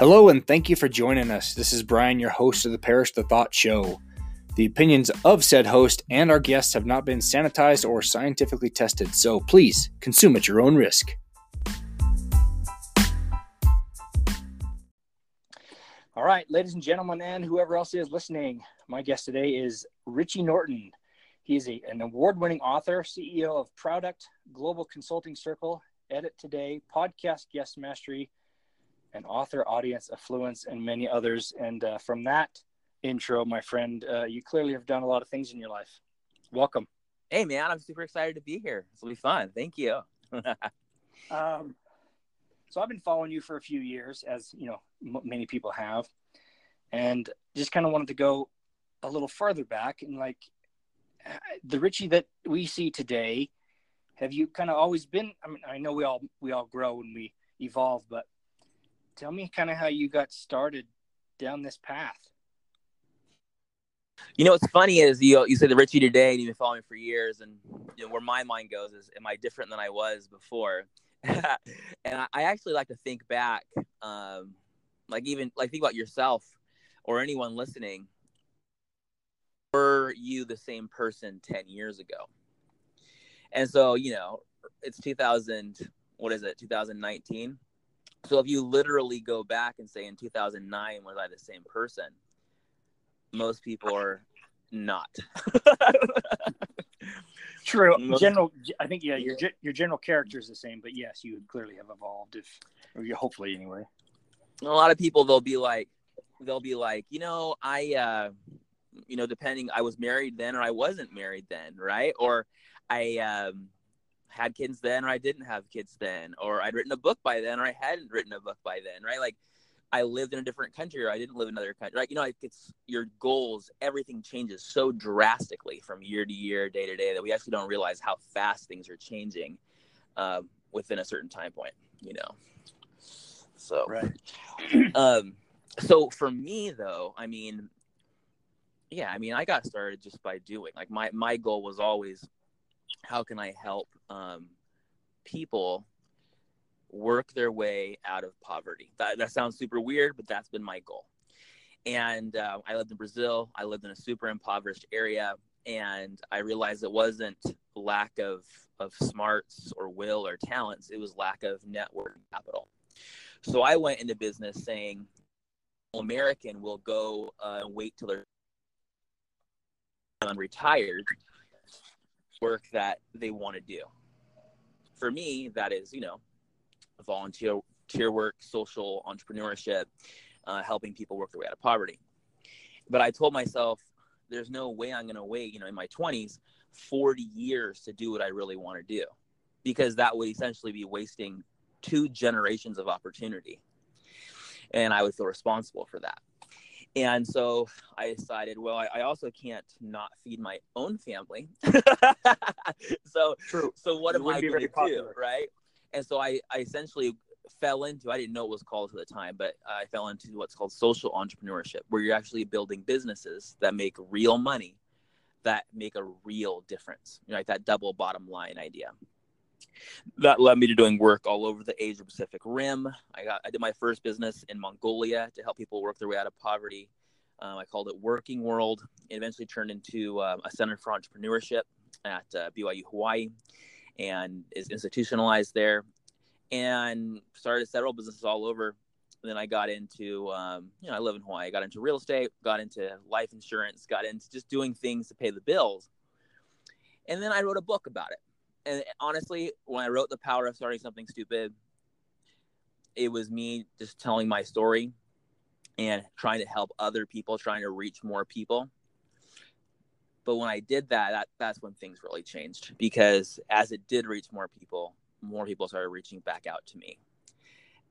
Hello, and thank you for joining us. This is Brian, your host of the Parrish the Thought Show. The opinions of said host and our guests have not been sanitized or scientifically tested, so please consume at your own risk. All right, ladies and gentlemen, and whoever else is listening, my guest today is Richie Norton. He's a, an award winning author, CEO of Prouduct Global Consulting Circle, Edit Today, Podcast Guest Mastery, and author, audience, affluence, and many others. And uh, from that intro, my friend, uh, you clearly have done a lot of things in your life. Welcome. Hey, man, I'm super excited to be here. This will be fun. Thank you. um, so I've been following you for a few years, as you know, m- many people have, and just kind of wanted to go a little further back and like the Richie that we see today. Have you kind of always been? I mean, I know we all we all grow and we evolve, but tell me kind of how you got started down this path. You know, what's funny is you you say the Richie today, and you've been following me for years, and you know, where my mind goes is, am I different than I was before? and I, I, actually like to think back, um, like even like think about yourself or anyone listening. Were you the same person ten years ago? And so you know, it's 2000. What is it? 2019. So if you literally go back and say in 2009 was I the same person? Most people are not. True. General, I think yeah, your your general character is the same, but yes, you clearly have evolved. If or you hopefully anyway. A lot of people they'll be like, they'll be like, you know, I, uh, you know, depending, I was married then or I wasn't married then, right? Or I um, had kids then or I didn't have kids then, or I'd written a book by then or I hadn't written a book by then, right? Like I lived in a different country or I didn't live in another country. Right? You know, like it's your goals, everything changes so drastically from year to year, day to day that we actually don't realize how fast things are changing uh, within a certain time point, you know. So right. um so for me though, I mean yeah, I mean I got started just by doing. Like my my goal was always how can I help um people work their way out of poverty. That, that sounds super weird, but that's been my goal. And uh, I lived in Brazil. I lived in a super impoverished area, and I realized it wasn't lack of of smarts or will or talents; it was lack of network capital. So I went into business saying, "American will go uh, wait till they're retired, work that they want to do." For me, that is, you know, volunteer work, social entrepreneurship, uh, helping people work their way out of poverty. But I told myself, there's no way I'm going to wait, you know, in my 20s, 40 years to do what I really want to do, because that would essentially be wasting two generations of opportunity. And I would feel responsible for that. And so I decided, well, I, I also can't not feed my own family. so, True. so what you am I going to do, right? and so I, I essentially fell into i didn't know it was called at the time but i fell into what's called social entrepreneurship where you're actually building businesses that make real money that make a real difference you know, like that double bottom line idea that led me to doing work all over the asia pacific rim. I got i did my first business in mongolia to help people work their way out of poverty. Um, i called it working world. It eventually turned into um, a center for entrepreneurship at uh, byu hawaii and is institutionalized there and started several businesses all over. And then i got into um, you know i live in hawaii. I got into real estate got into life insurance got into just doing things to pay the bills. And then i wrote a book about it and honestly when i wrote the power of starting something stupid it was me just telling my story and trying to help other people trying to reach more people but when I did that, that that's when things really changed because as it did reach more people, more people started reaching back out to me.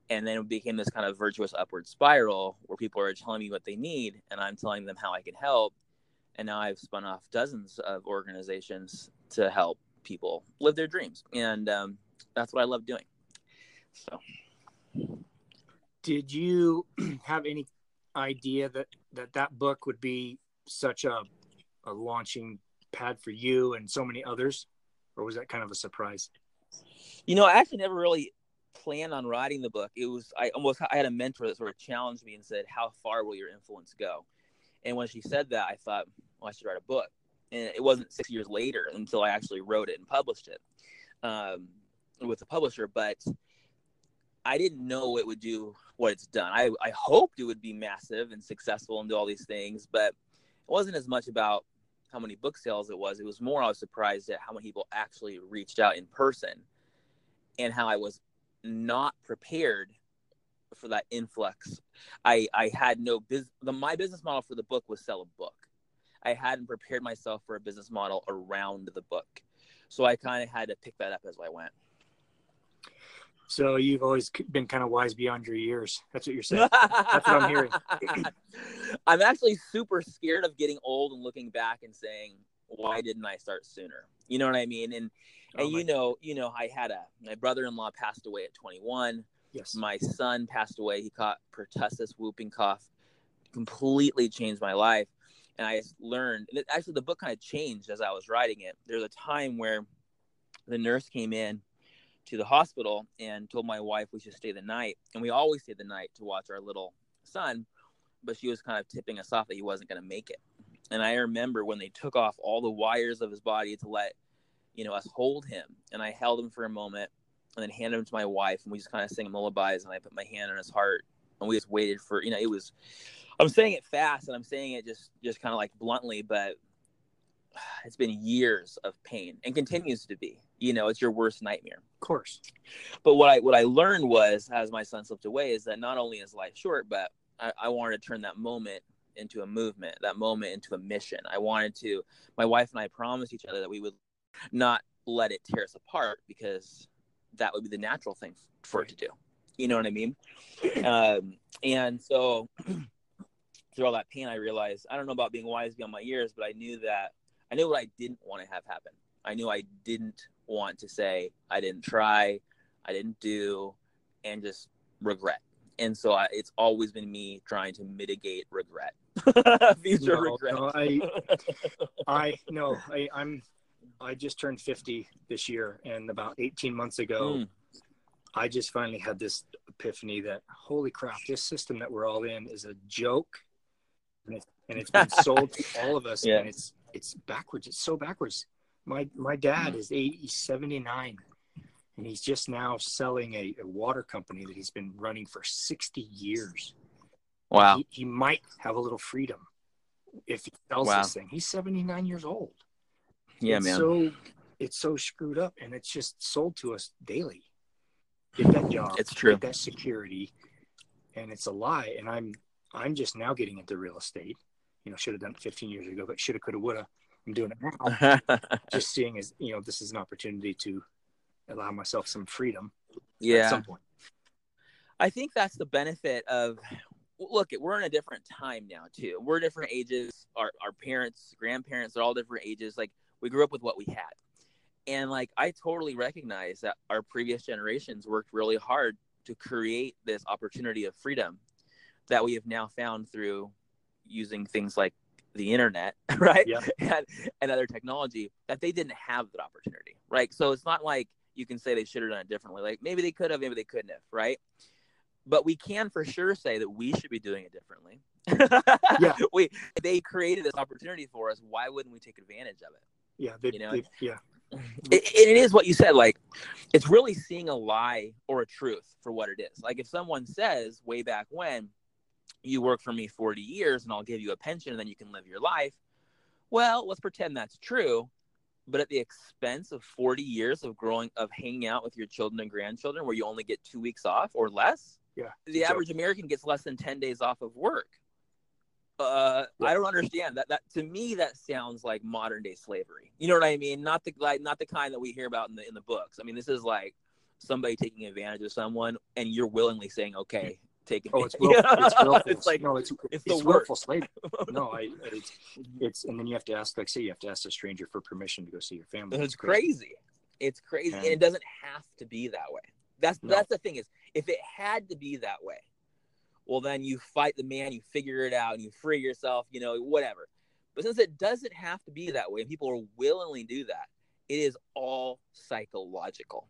And then it became this kind of virtuous upward spiral where people are telling me what they need and I'm telling them how I can help. And now I've spun off dozens of organizations to help people live their dreams. And um, that's what I love doing. So, did you have any idea that that, that book would be such a a launching pad for you and so many others, or was that kind of a surprise? You know, I actually never really planned on writing the book, it was I almost I had a mentor that sort of challenged me and said, "How far will your influence go?" And when she said that, I thought, "Well, I should write a book." And it wasn't six years later until I actually wrote it and published it um, with the publisher. But I didn't know it would do what it's done. I, I hoped it would be massive and successful and do all these things, but it wasn't as much about how many book sales it was. It was more I was surprised at how many people actually reached out in person and how I was not prepared for that influx. I I had no business. The my business model for the book was sell a book. I hadn't prepared myself for a business model around the book, so I kind of had to pick that up as I went. So you've always been kind of wise beyond your years. That's what you're saying. That's what I'm hearing. I'm actually super scared of getting old and looking back and saying, why didn't I start sooner? You know what I mean? And oh, and oh you know, you know, I had a my brother-in-law passed away at 21. Yes. My son passed away. He caught pertussis whooping cough. Completely changed my life. And I learned actually the book kind of changed as I was writing it. There's a time where the nurse came in to the hospital and told my wife we should stay the night. And we always stay the night to watch our little son, but she was kind of tipping us off that he wasn't going to make it. And I remember when they took off all the wires of his body to let, you know, us hold him. And I held him for a moment and then handed him to my wife and we just kind of sang lullabies and I put my hand on his heart and we just waited for, you know, it was, I'm saying it fast and I'm saying it just, just kind of like bluntly, but it's been years of pain and continues to be. You know it's your worst nightmare. Of course. But what i what i learned was as my son slipped away is that not only is life short but I, I wanted to turn that moment into a movement that moment into a mission. I wanted to my wife and i promised each other that we would not let it tear us apart because that would be the natural thing for it to do. You know what i mean? Um, and so through all that pain i realized i don't know about being wise beyond my years but i knew that I knew what I didn't want to have happen. I knew I didn't want to say I didn't try, I didn't do, and just regret. And so I, it's always been me trying to mitigate regret, future no, regret. No, I, I no, I, I'm, I just turned 50 this year, and about 18 months ago, mm. I just finally had this epiphany that holy crap, this system that we're all in is a joke, and, and it's been sold to all of us, yeah. and it's it's backwards. It's so backwards. My my dad is eight, he's 79 and he's just now selling a, a, water company that he's been running for 60 years. Wow. He, he might have a little freedom if he sells wow. this thing. He's 79 years old. Yeah, it's man. So it's so screwed up and it's just sold to us daily. Get that job. It's true. Get that security. And it's a lie. And I'm I'm just now getting into real estate you know should have done it 15 years ago, but should have, could have, would have. I'm doing it now, just seeing as you know this is an opportunity to allow myself some freedom. Yeah. At some point. I think that's the benefit of look we're in a different time now too we're different ages our, our parents grandparents are all different ages like we grew up with what we had and like i totally recognize that our previous generations worked really hard to create this opportunity of freedom that we have now found through using things like the internet, right? Yeah. And, and other technology that they didn't have that opportunity, right? So it's not like you can say they should have done it differently. Like maybe they could have, maybe they couldn't have, right? But we can for sure say that we should be doing it differently. yeah. We they created this opportunity for us. Why wouldn't we take advantage of it? Yeah. They, you know. They, yeah. It, it is what you said. Like, it's really seeing a lie or a truth for what it is. Like, if someone says way back when, you work for me 40 years and I'll give you a pension and then you can live your life. Well, let's pretend that's true, but at the expense of 40 years of growing of hanging out with your children and grandchildren where you only get 2 weeks off or less. Yeah. The average American gets less than 10 days off of work. Uh, yeah. I don't understand that. That to me, that sounds like modern day slavery. You know what I mean? Not the like, not the kind that we hear about in the in the books. I mean, this is like somebody taking advantage of someone, and you're willingly saying, "Okay, taking. Oh, it's, will, it's willful. it's like no, it's it's, it's willful slavery. No, I it's it's and then you have to ask, like, say, you have to ask a stranger for permission to go see your family. It's, it's crazy. crazy. It's crazy, and, and, it doesn't have to be that way. That's no. that's the thing is, if it had to be that way, well, then you fight the man, you figure it out, and you free yourself. You know, whatever. But since it doesn't have to be that way, and people are willingly do that, it is all psychological.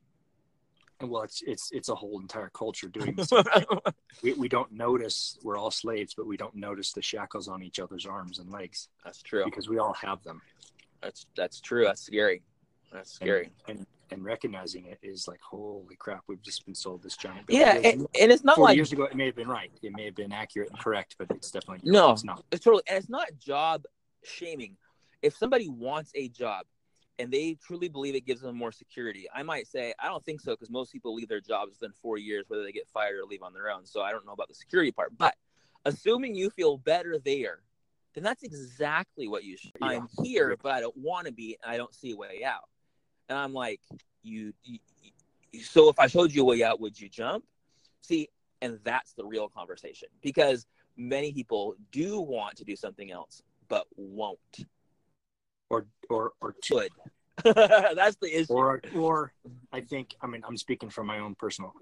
Well it's it's it's a whole entire culture doing this. We, we don't notice we're all slaves but we don't notice the shackles on each other's arms and legs that's true. because we all have them. That's that's true. That's scary. That's scary. and, and, and recognizing it is like holy crap we've just been sold this giant yeah and, and, it's not like years ago it may have been right. It may have been accurate and correct but it's definitely no it's not. it's totally and it's not job shaming. If somebody wants a job and they truly believe it gives them more security. I might say, I don't think so because most people leave their jobs within four years, whether they get fired or leave on their own. So I don't know about the security part. But assuming you feel better there, then that's exactly what you should. Yeah. I'm here, but I don't want to be. and I don't see a way out. And I'm like, you, you. So if I showed you a way out, would you jump? See, and that's the real conversation because many people do want to do something else, but won't or or or should. That's the issue. Or or I think I mean I'm speaking from my own personal.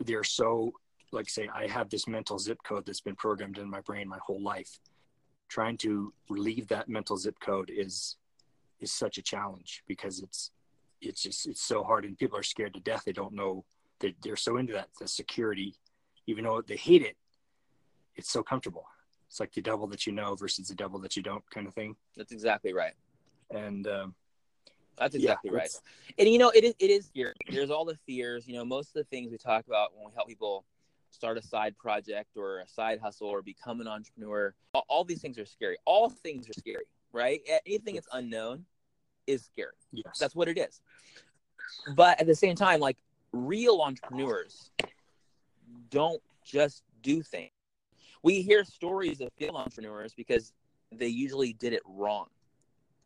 They're so like say I have this mental zip code that's been programmed in my brain my whole life. Trying to relieve that mental zip code is is such a challenge because it's it's just it's so hard and people are scared to death. They don't know they they're so into that the security, even though they hate it. It's so comfortable it's like the devil that you know versus the devil that you don't kind of thing. That's exactly right. And um, that's exactly yeah, right. And you know, it is it is here. There's all the fears. You know, most of the things we talk about when we help people start a side project or a side hustle or become an entrepreneur. All, all these things are scary. All things are scary, right? Anything that's unknown is scary. Yes, that's what it is. But at the same time, like real entrepreneurs don't just do things we hear stories of failed entrepreneurs because they usually did it wrong.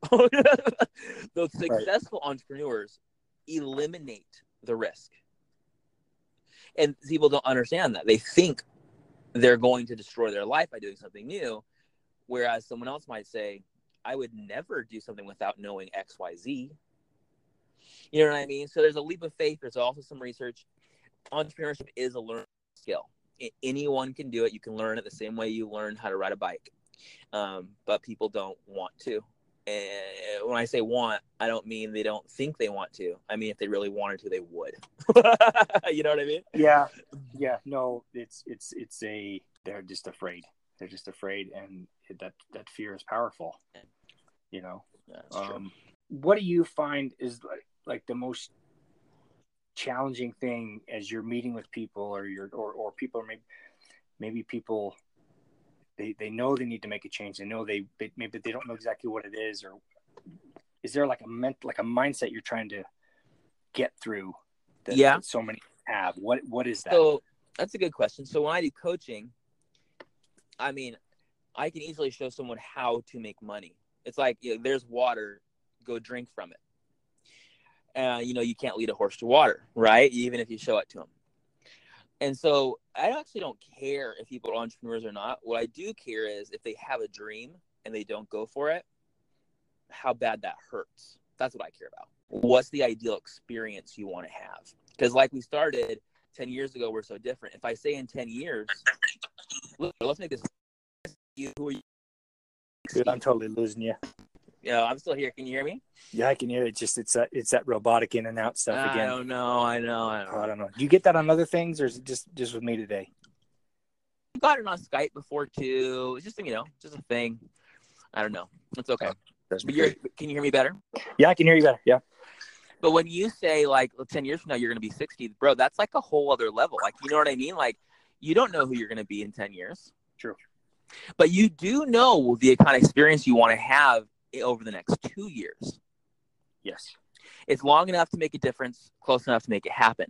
the successful right. entrepreneurs eliminate the risk. And people don't understand that. They think they're going to destroy their life by doing something new. Whereas someone else might say, I would never do something without knowing XYZ. You know what I mean? So there's a leap of faith. There's also some research. Entrepreneurship is a learned skill anyone can do it. You can learn it the same way you learn how to ride a bike, um, but people don't want to. And when I say want, I don't mean they don't think they want to. I mean if they really wanted to, they would. you know what I mean? Yeah, yeah. No, it's it's it's a they're just afraid. They're just afraid, and that that fear is powerful. You know. Um, what do you find is like like the most challenging thing as you're meeting with people or you're or, or people maybe maybe people they, they know they need to make a change. They know they, they maybe they don't know exactly what it is or is there like a ment like a mindset you're trying to get through that, yeah. that so many have? What what is that? So that's a good question. So when i do coaching i mean i can easily show someone how to make money. It's like you know, there's water go drink from it uh, you know, you can't lead a horse to water, right? Even if you show it to them. And so I actually don't care if people are entrepreneurs or not. What I do care is if they have a dream and they don't go for it, how bad that hurts. That's what I care about. What's the ideal experience you want to have? Because, like we started 10 years ago, we're so different. If I say in 10 years, look, let's make this. Who are you? Dude, I'm totally losing you. Yeah, I'm still here. Can you hear me? Yeah, I can hear it. Just it's that it's that robotic in and out stuff I again. I don't know. I know. I, know. Oh, I don't know. Do you get that on other things, or is it just just with me today? I got it on Skype before too. It's just you know, just a thing. I don't know. It's okay. Oh, but you're, can you hear me better? Yeah, I can hear you better. Yeah. But when you say like 10 years from now you're going to be 60, bro, that's like a whole other level. Like, you know what I mean? Like, you don't know who you're going to be in 10 years. True. But you do know the kind of experience you want to have over the next two years. Yes. It's long enough to make a difference, close enough to make it happen.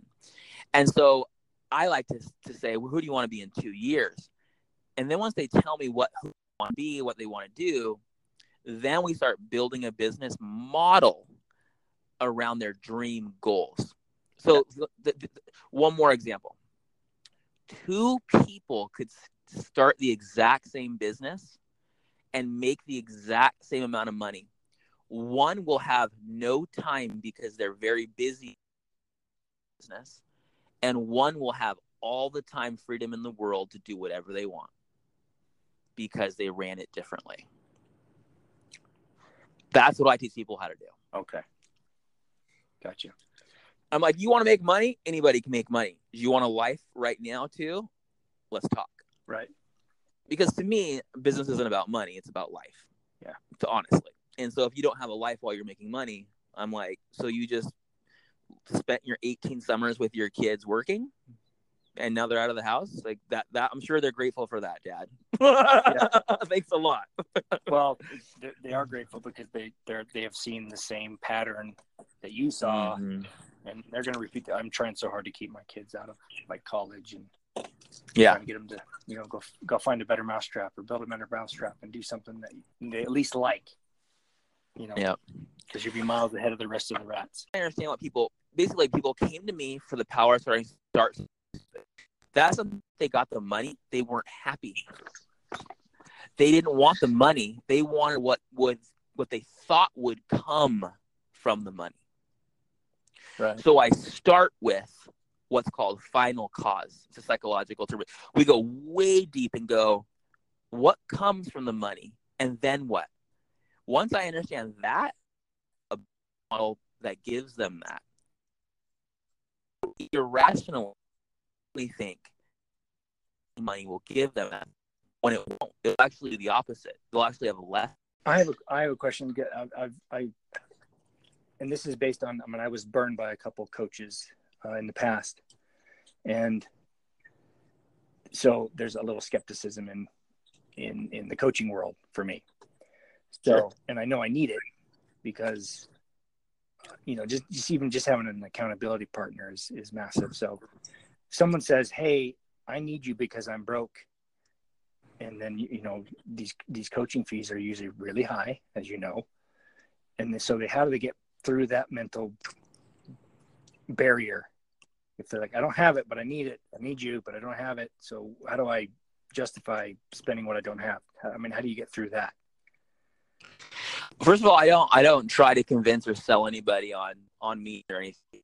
And so I like to, to say, well, who do you want to be in two years? And then once they tell me what who they want to be, what they want to do, then we start building a business model around their dream goals. So, the, the, the, one more example two people could start the exact same business and make the exact same amount of money. One will have no time because they're very busy business, and one will have all the time freedom in the world to do whatever they want because they ran it differently. That's what I teach people how to do. Okay. Gotcha. I'm like, you want to make money? Anybody can make money. You want a life right now too? Let's talk. Right. Because to me, business isn't about money; it's about life. Yeah. To honestly, and so if you don't have a life while you're making money, I'm like, so you just spent your 18 summers with your kids working, and now they're out of the house. Like that. That I'm sure they're grateful for that, Dad. Thanks a lot. well, they are grateful because they they they have seen the same pattern that you saw. Mm-hmm and they're going to repeat that. I'm trying so hard to keep my kids out of like college and yeah, get them to you know go go find a better mousetrap or build a better mousetrap and do something that they at least like. You know, yeah, because you'll be miles ahead of the rest of the rats. I understand what people basically people came to me for the power starting start. That's a, they got the money. They weren't happy. They didn't want the money. They wanted what would what they thought would come from the money. Right. So I start with what's called final cause. It's a psychological term. We go way deep and go, what comes from the money? And then what? Once I understand that, a model that gives them that, irrationally think money will give them that when it won't. It'll actually the opposite. They'll actually have less. I have a, I have a question. I've, I've, I and this is based on, I mean, I was burned by a couple coaches uh, in the past. And so there's a little skepticism in, in, in the coaching world for me. So, sure. and I know I need it because, you know, just, just even just having an accountability partner is, is massive. So someone says, Hey, I need you because I'm broke. And then, you know, these, these coaching fees are usually really high, as you know. And so they, how do they get through that mental barrier. If they're like, I don't have it, but I need it. I need you, but I don't have it. So how do I justify spending what I don't have? I mean, how do you get through that? First of all, I don't I don't try to convince or sell anybody on on me or anything.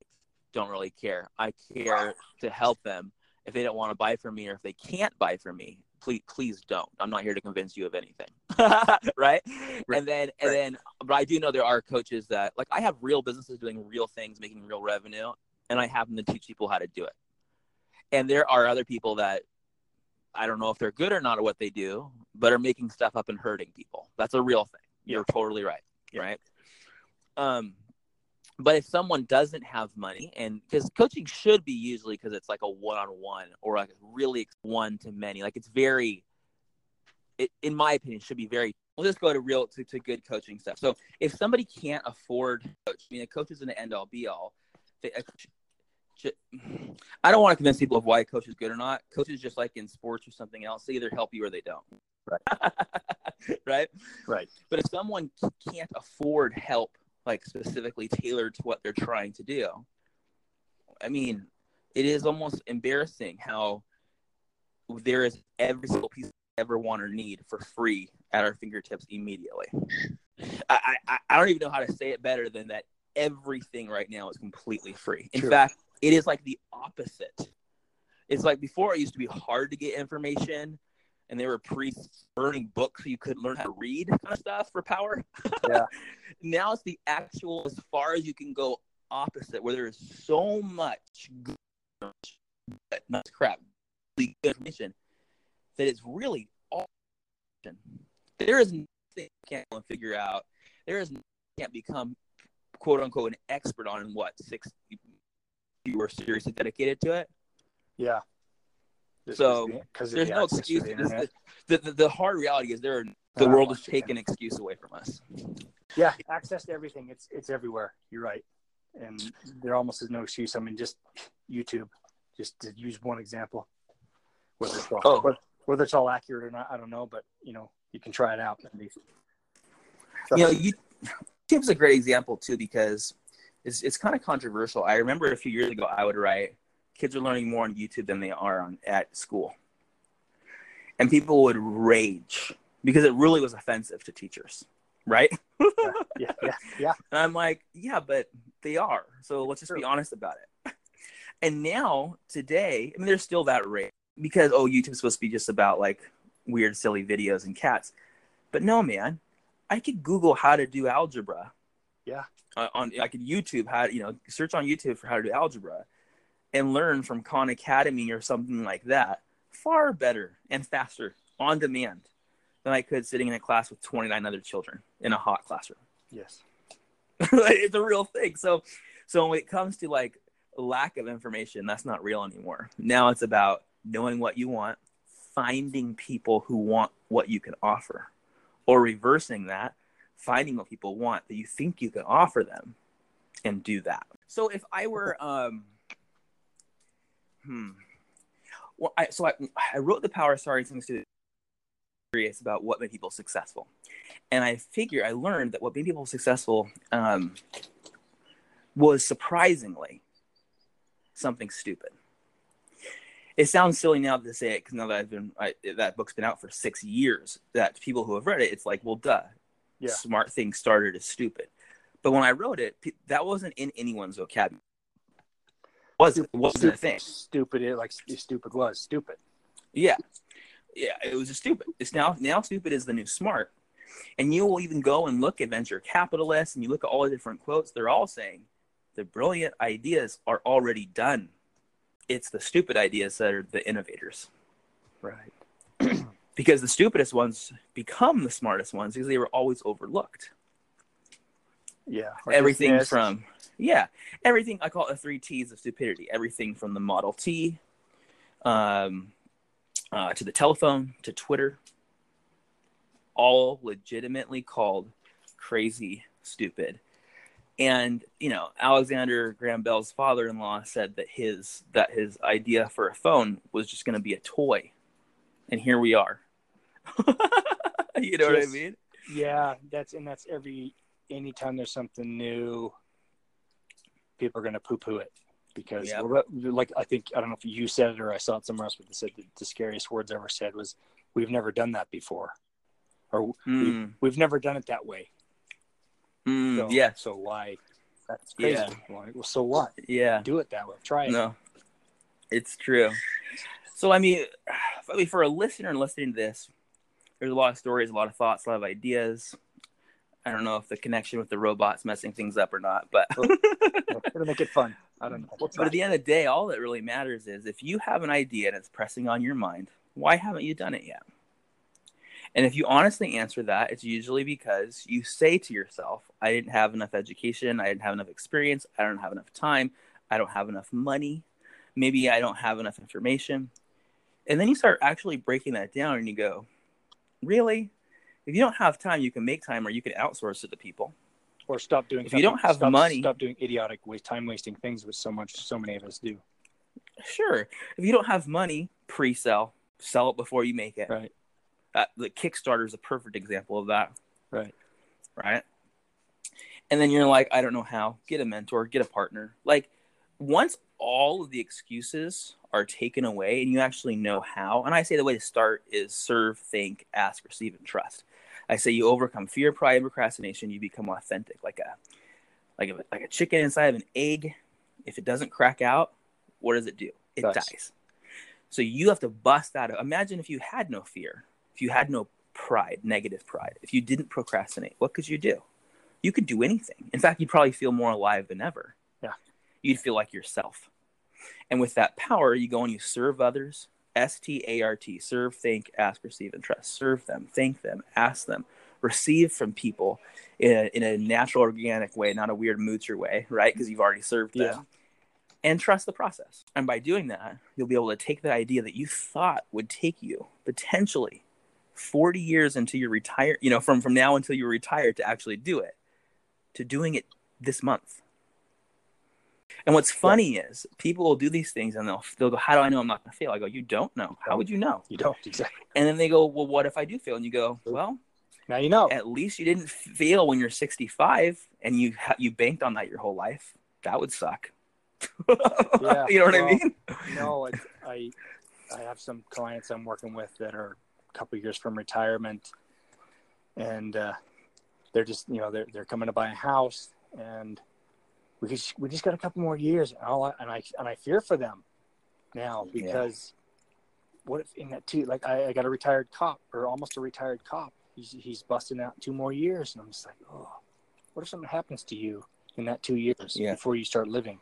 Don't really care. I care to help them. If they don't want to buy from me or if they can't buy from me, please please don't i'm not here to convince you of anything right? right? and then and right. then but i do know there are coaches that like i have real businesses doing real things making real revenue and i happen to teach people how to do it. And there are other people that i don't know if they're good or not at what they do but are making stuff up and hurting people. That's a real thing. You're yeah. totally right yeah. right? Um but if someone doesn't have money and because coaching should be usually because it's like a one-on-one or like really one to many like it's very it, in my opinion should be very we'll just go to real to, to good coaching stuff. So if somebody can't afford coach i mean a coach isn't an end all be all I don't want to convince people of why a coach is good or not. Coaches, just like in sports or something else, they either help you or they don't. Right. right. Right. But if someone can't afford help like specifically tailored to what they're trying to do. I mean, it is almost embarrassing how there is every single piece I ever want or need for free at our fingertips immediately. I, I, I don't even know how to say it better than that everything right now is completely free. In True. fact, it is like the opposite. It's like before it used to be hard to get information and there were priests burning books so you could learn how to read kind of stuff for power. Yeah. now it's the actual as far as you can go opposite, where there is so much good, not crap, really good information that it's really all. There is nothing you can't figure out. There is can't become quote unquote an expert on in what six you were seriously dedicated to it. Yeah so because there's no excuse. The, the, the, the, hard reality is there. The uh, world is taking excuse away from us. Yeah, access to everything. It's it's everywhere. You're right, and there almost is no excuse. I mean, just YouTube. Just to use one example, whether it's all, oh. whether it's all accurate or not, I don't know, but you know, you can try it out at least. So, you know, you YouTube's a great example too because it's it's kind of controversial. I remember a few years ago I would write kids are learning more on YouTube than they are on at school. And people would rage because it really was offensive to teachers, right? yeah, yeah, yeah. And I'm like, yeah, but they are. So let's just be honest about it. And now, today, I mean, there's still that rage because, oh, YouTube's supposed to be just about like weird, silly videos and cats. But no, man, I could Google how to do algebra Yeah. Uh, on I could YouTube how you know search on YouTube for how to do algebra, and learn from Khan Academy or something like that far better and faster on demand than I could sitting in a class with 29 other children in a hot classroom. Yes. it's a real thing. So, so when it comes to like lack of information, that's not real anymore. Now it's about knowing what you want, finding people who want what you can offer, or reversing that, finding what people want that you think you can offer them, and do that. So if I were, um, hmm, well, I, so I, I wrote the Power Sorry things to curious about what made people successful, and I figure I learned that what made people successful um, was surprisingly something stupid. It sounds silly now to say it because now that I've been I, that book's been out for six years. That people who have read it, it's like, well, duh, yeah. smart things started as stupid. But when I wrote it, that wasn't in anyone's vocabulary. Wasn't it wasn't stupid, a thing. Stupid, it like stupid was stupid. Yeah, yeah, it was a stupid. It's now now stupid is the new smart. And you will even go and look at venture capitalists and you look at all the different quotes, they're all saying the brilliant ideas are already done. It's the stupid ideas that are the innovators. Right. Because the stupidest ones become the smartest ones because they were always overlooked. Yeah. Everything from yeah, everything I call it the three T's of stupidity. Everything from the Model T, um, uh, to the telephone, to Twitter, all legitimately called crazy stupid. And you know, Alexander Graham Bell's father-in-law said that his that his idea for a phone was just going to be a toy, and here we are. you know just, what I mean? Yeah, that's and that's every anytime there's something new, people are going to poo-poo it because yeah. like I think I don't know if you said it or I saw it somewhere else, but they said the scariest words ever said was, "We've never done that before," or mm. we've, hmm. we've, never done it that way." Mm, so, yeah. So why? That's crazy. Yeah. well, so what? Yeah. Do it that way. Try it. No, it's true. So I mean, I mean, for a listener listening to this, there's a lot of stories, a lot of thoughts, a lot of ideas. I don't know if the connection with the robot's messing things up or not, but it'll make it fun. I don't know. But at the end of the day, all that really matters is if you have an idea and it's pressing on your mind, why haven't you done it yet? And if you honestly answer that, it's usually because you say to yourself, I didn't have enough education, I didn't have enough experience, I don't have enough time, I don't have enough money, maybe I don't have enough information. And then you start actually breaking that down and you go, Really? If you don't have time, you can make time or you can outsource it to people or stop doing. If you don't have stop, money, stop doing idiotic, waste time wasting things, which so much, so many of us do. Sure, if you don't have money, pre-sell, sell it before you make it. Right. Uh, the Kickstarter is a perfect example of that. Right. Right. And then you're like, I don't know how. Get a mentor, get a partner. Like, once all of the excuses are taken away and you actually know how, and I say the way to start is serve, think, ask, receive, and trust. I say you overcome fear, pride, and procrastination. You become authentic, like a like a, like a chicken inside of an egg. If it doesn't crack out, what does it do? It dies. dies. So you have to bust out. Of, imagine if you had no fear, if you had no pride, negative pride, if you didn't procrastinate, what could you do? You could do anything. In fact, you'd probably feel more alive than ever. Yeah. You'd feel like yourself. And with that power, you go and you serve others, S T A R T, serve, thank, ask, receive, and trust. Serve them, thank them, ask them, receive from people in a, in a natural, organic way, not a weird moocher way, right? Because you've already served them. Yeah. And trust the process. And by doing that, you'll be able to take the idea that you thought would take you potentially 40 years until you retire, you know, from, from now until you retire to actually do it, to doing it this month and what's funny yeah. is people will do these things and they'll they'll go, "How do I know I'm not going to fail?" I go, "You don't know. How would you know? You don't exactly." And then they go, "Well, what if I do fail?" And you go, "Well, now you know. At least you didn't fail when you're 65 and you you banked on that your whole life. That would suck." yeah, you know what well, I mean? no, I I have some clients I'm working with that are a couple years from retirement, and uh, they're just you know they're they're coming to buy a house and we just we just got a couple more years, and, all I, and I and I fear for them now because yeah. what if in that two Like I, I got a retired cop or almost a retired cop. He's he's busting out two more years, and I'm just like, oh, what if something happens to you in that two years Yeah. before you start living?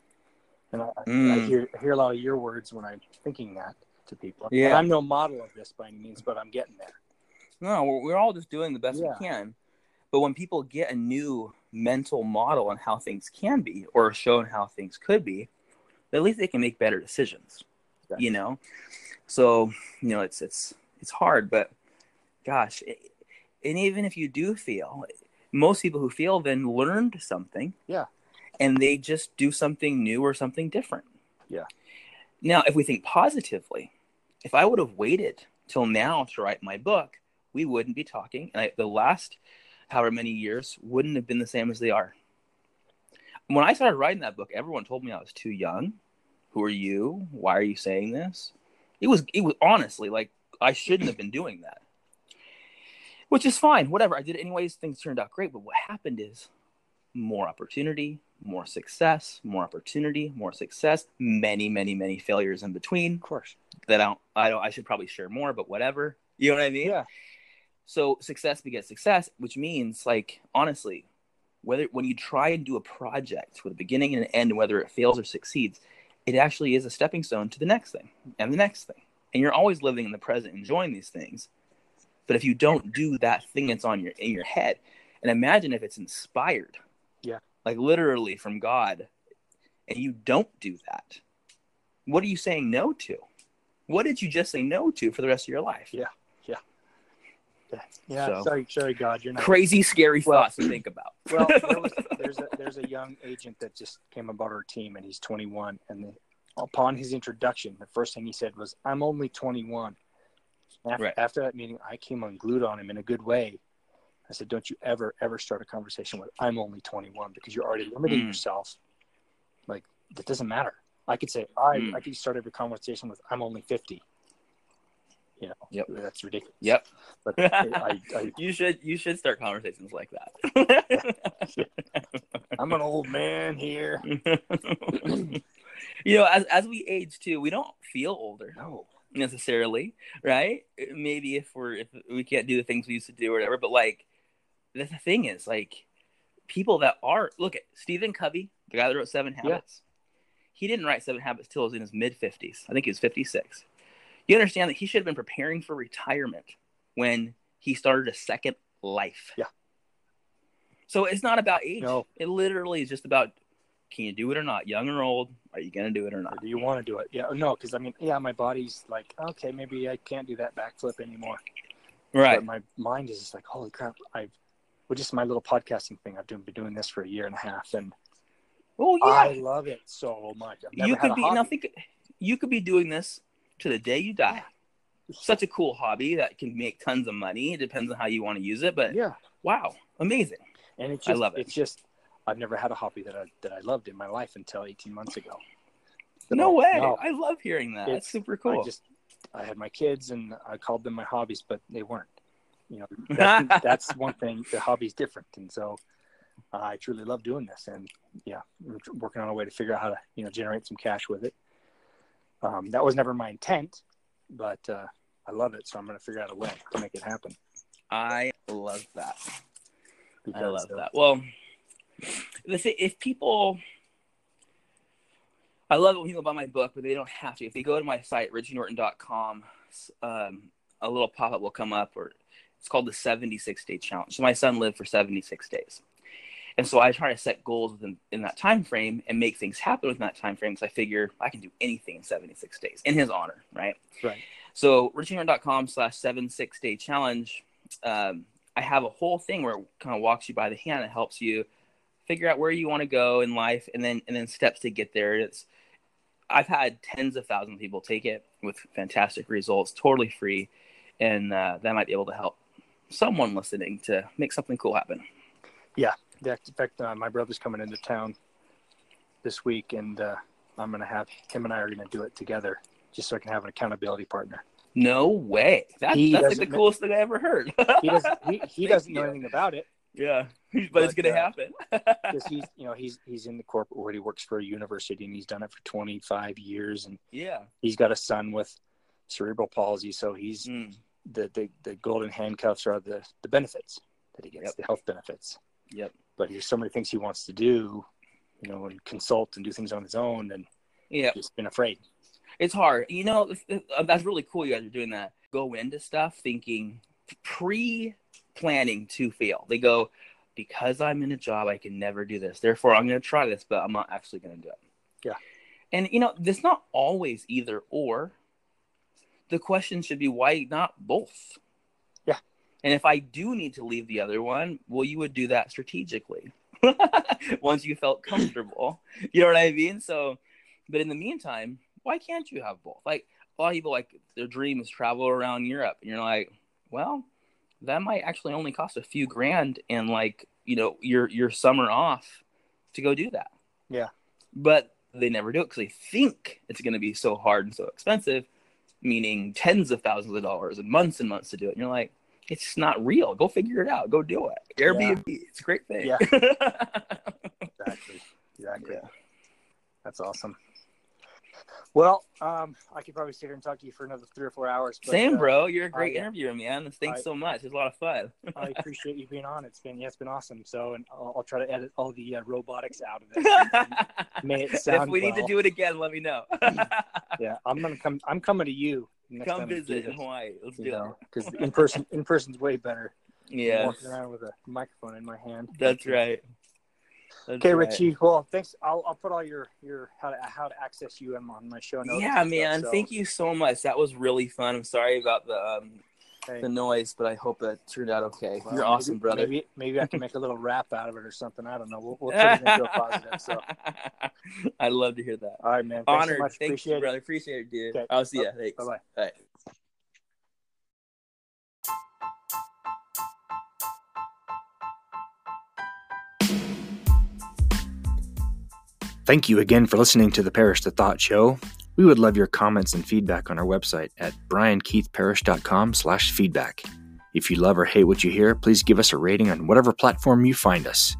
And I, I Mm. hear I hear a lot of your words when I'm thinking that to people. Yeah. And I'm no model of this by any means, but I'm getting there. No, we're, we're all just doing the best Yeah. we can. But when people get a new mental model on how things can be or shown how things could be, at least they can make better decisions. Yeah. You know? So, you know, it's it's it's hard, but gosh, it, and even if you do feel, most people who feel then learned something. Yeah. And they just do something new or something different. Yeah. Now, if we think positively, if I would have waited till now to write my book, we wouldn't be talking. And I, the last however many years wouldn't have been the same as they are. When I started writing that book, everyone told me I was too young. Who are you? Why are you saying this? It was it was honestly like I shouldn't have been doing that. Which is fine, whatever. I did it anyways. Things turned out great. But what happened is more opportunity, more success, more opportunity, more success, many, many, many failures in between Of course. that I don't I don't I should probably share more, but whatever. You know what I mean? Yeah. So success begets success, which means like honestly, whether when you try and do a project with a beginning and an end, whether it fails or succeeds, it actually is a stepping stone to the next thing and the next thing. And you're always living in the present, enjoying these things. But if you don't do that thing that's on your in your head, and imagine if it's inspired, Yeah. like literally from God, and you don't do that, what are you saying no to? What did you just say no to for the rest of your life? Yeah. Yeah. So- Sorry, sorry, God, you're not. Crazy, scary Well- thoughts to think about. Well, there was, there's a there's a young agent that just came about our team, and he's 21. And the, upon his introduction, the first thing he said was, "I'm only 21." After, Right. after that meeting, I came unglued on him in a good way. I said, "Don't you ever ever start a conversation with I'm only 21 because you're already limiting Mm. yourself. Like that doesn't matter. I could say I Mm. I could start every conversation with I'm only 50. You know, Yep. that's ridiculous. Yep. But I, I, you should you should start conversations like that. I'm an old man here. you know, as as we age too, we don't feel older No. necessarily, right? Maybe if we're if we can't do the things we used to do or whatever, but like the the thing is like people that are look at Stephen Covey, the guy that wrote Seven Habits. He didn't write Seven Habits till he was in his mid fifties. I think he was fifty six. You understand that he should have been preparing for retirement when he started a second life. Yeah. So it's not about age. No. It literally is just about can you do it or not? Young or old? Are you gonna do it or Or not? do you want to do it? Yeah, no, because I mean, yeah, my body's like, okay, maybe I can't do that backflip anymore. Right. But my mind is just like, holy crap! I've, well, just my little podcasting thing. I've been doing this for a year and a half, and Oh yeah. I love it so much. You could be think you could be doing this to the day you die. Such a cool hobby that can make tons of money. It depends on how you want to use it, but Yeah, wow, amazing. and it's I love it. It's just I've never had a hobby that I that I loved in my life until 18 months ago. No way. no. I love hearing that. That's It's- super cool. I just I had my kids and I called them my hobbies, but they weren't. You know, that's, that's one thing. The hobby's different, and so uh, I truly love doing this. And yeah, we're working on a way to figure out how to you know generate some cash with it. Um, that was never my intent, but uh, I love it, so I'm going to figure out a way to make it happen. I love that. I love that. Well, thi- if people, I love it when people buy my book, but they don't have to. If they go to my site, richienorton.com, um, a little pop up will come up, or it's called the 76 day challenge. So my son lived for 76 days. And so I try to set goals within in that time frame and make things happen within that time frame. So I figure I can do anything in 76 days in his honor, right? Right. So richienorton.com slash seven six day challenge. Um, I have a whole thing where it kind of walks you by the hand and helps you figure out where you want to go in life and then and then steps to get there. It's I've had tens of thousands of people take it with fantastic results, totally free, and uh, that might be able to help someone listening to make something cool happen. Yeah, in fact, uh, my brother's coming into town this week, and uh, I'm going to have him and I are going to do it together, just so I can have an accountability partner. No way! That, that's like the coolest thing I ever heard. He doesn't. He, he doesn't know anything about it yeah, but, it's gonna uh, happen. because he's, you know, he's he's in the corporate world. He works for a university, and he's done it for 25 years, and yeah. he's got a son with cerebral palsy, so he's Mm. the the, the golden handcuffs are the the benefits that he gets, Yep. the health benefits. Yep. But he's so many things he wants to do, you know, and consult and do things on his own, and yeah, just been afraid. It's hard, you know. Uh, that's really cool. You guys are doing that. Go into stuff thinking pre-planning to fail. They go because I'm in a job, I can never do this. Therefore, I'm going to try this, but I'm not actually going to do it. Yeah. And you know, it's not always either or. The question should be why not both? And if I do need to leave the other one, well, you would do that strategically once you felt comfortable. you know what I mean? So, but in the meantime, why can't you have both? Like a lot of people, like their dream is travel around Europe, and you're like, well, that might actually only cost a few grand and like you know your your summer off to go do that. Yeah. But they never do it because they think it's going to be so hard and so expensive, meaning tens of thousands of dollars and months and months to do it. And you're like, it's not real. Go figure it out. Go do it. Airbnb, yeah. it's a great thing. Yeah. exactly. Exactly. Yeah. That's awesome. Well, um, I could probably sit here and talk to you for another three or four hours. But, Same, uh, bro. You're a great I, interviewer, man. Thanks I, so much. It's a lot of fun. I appreciate you being on. It's been yeah, it's been awesome. So, and I'll, I'll try to edit all the uh, robotics out of it. may it sound if we well. need to do it again, let me know. yeah, I'm gonna come. I'm coming to you. Come visit in Hawaii. Let's do it. Because in person, in person's way better. Yeah. Walking around with a microphone in my hand. That's right. That's okay, right. Richie. Well, thanks. I'll, I'll put all your your how to how to access you on my show notes. Yeah, man. Stuff, so. Thank you so much. That was really fun. I'm sorry about the um, hey. the noise, but I hope that turned out okay. Well, You're maybe, awesome, brother. Maybe maybe I can make a little rap out of it or something. I don't know. We'll, we'll turn it into a positive. So I'd love to hear that. All right, man. Thanks Honored. So Thank Appreciate you, brother. Appreciate it, dude. Okay. I'll see you. Thanks. Bye bye. Thank you again for listening to the Parrish the Thought Show. We would love your comments and feedback on our website at briankeithparrish.com slash feedback. If you love or hate what you hear, please give us a rating on whatever platform you find us.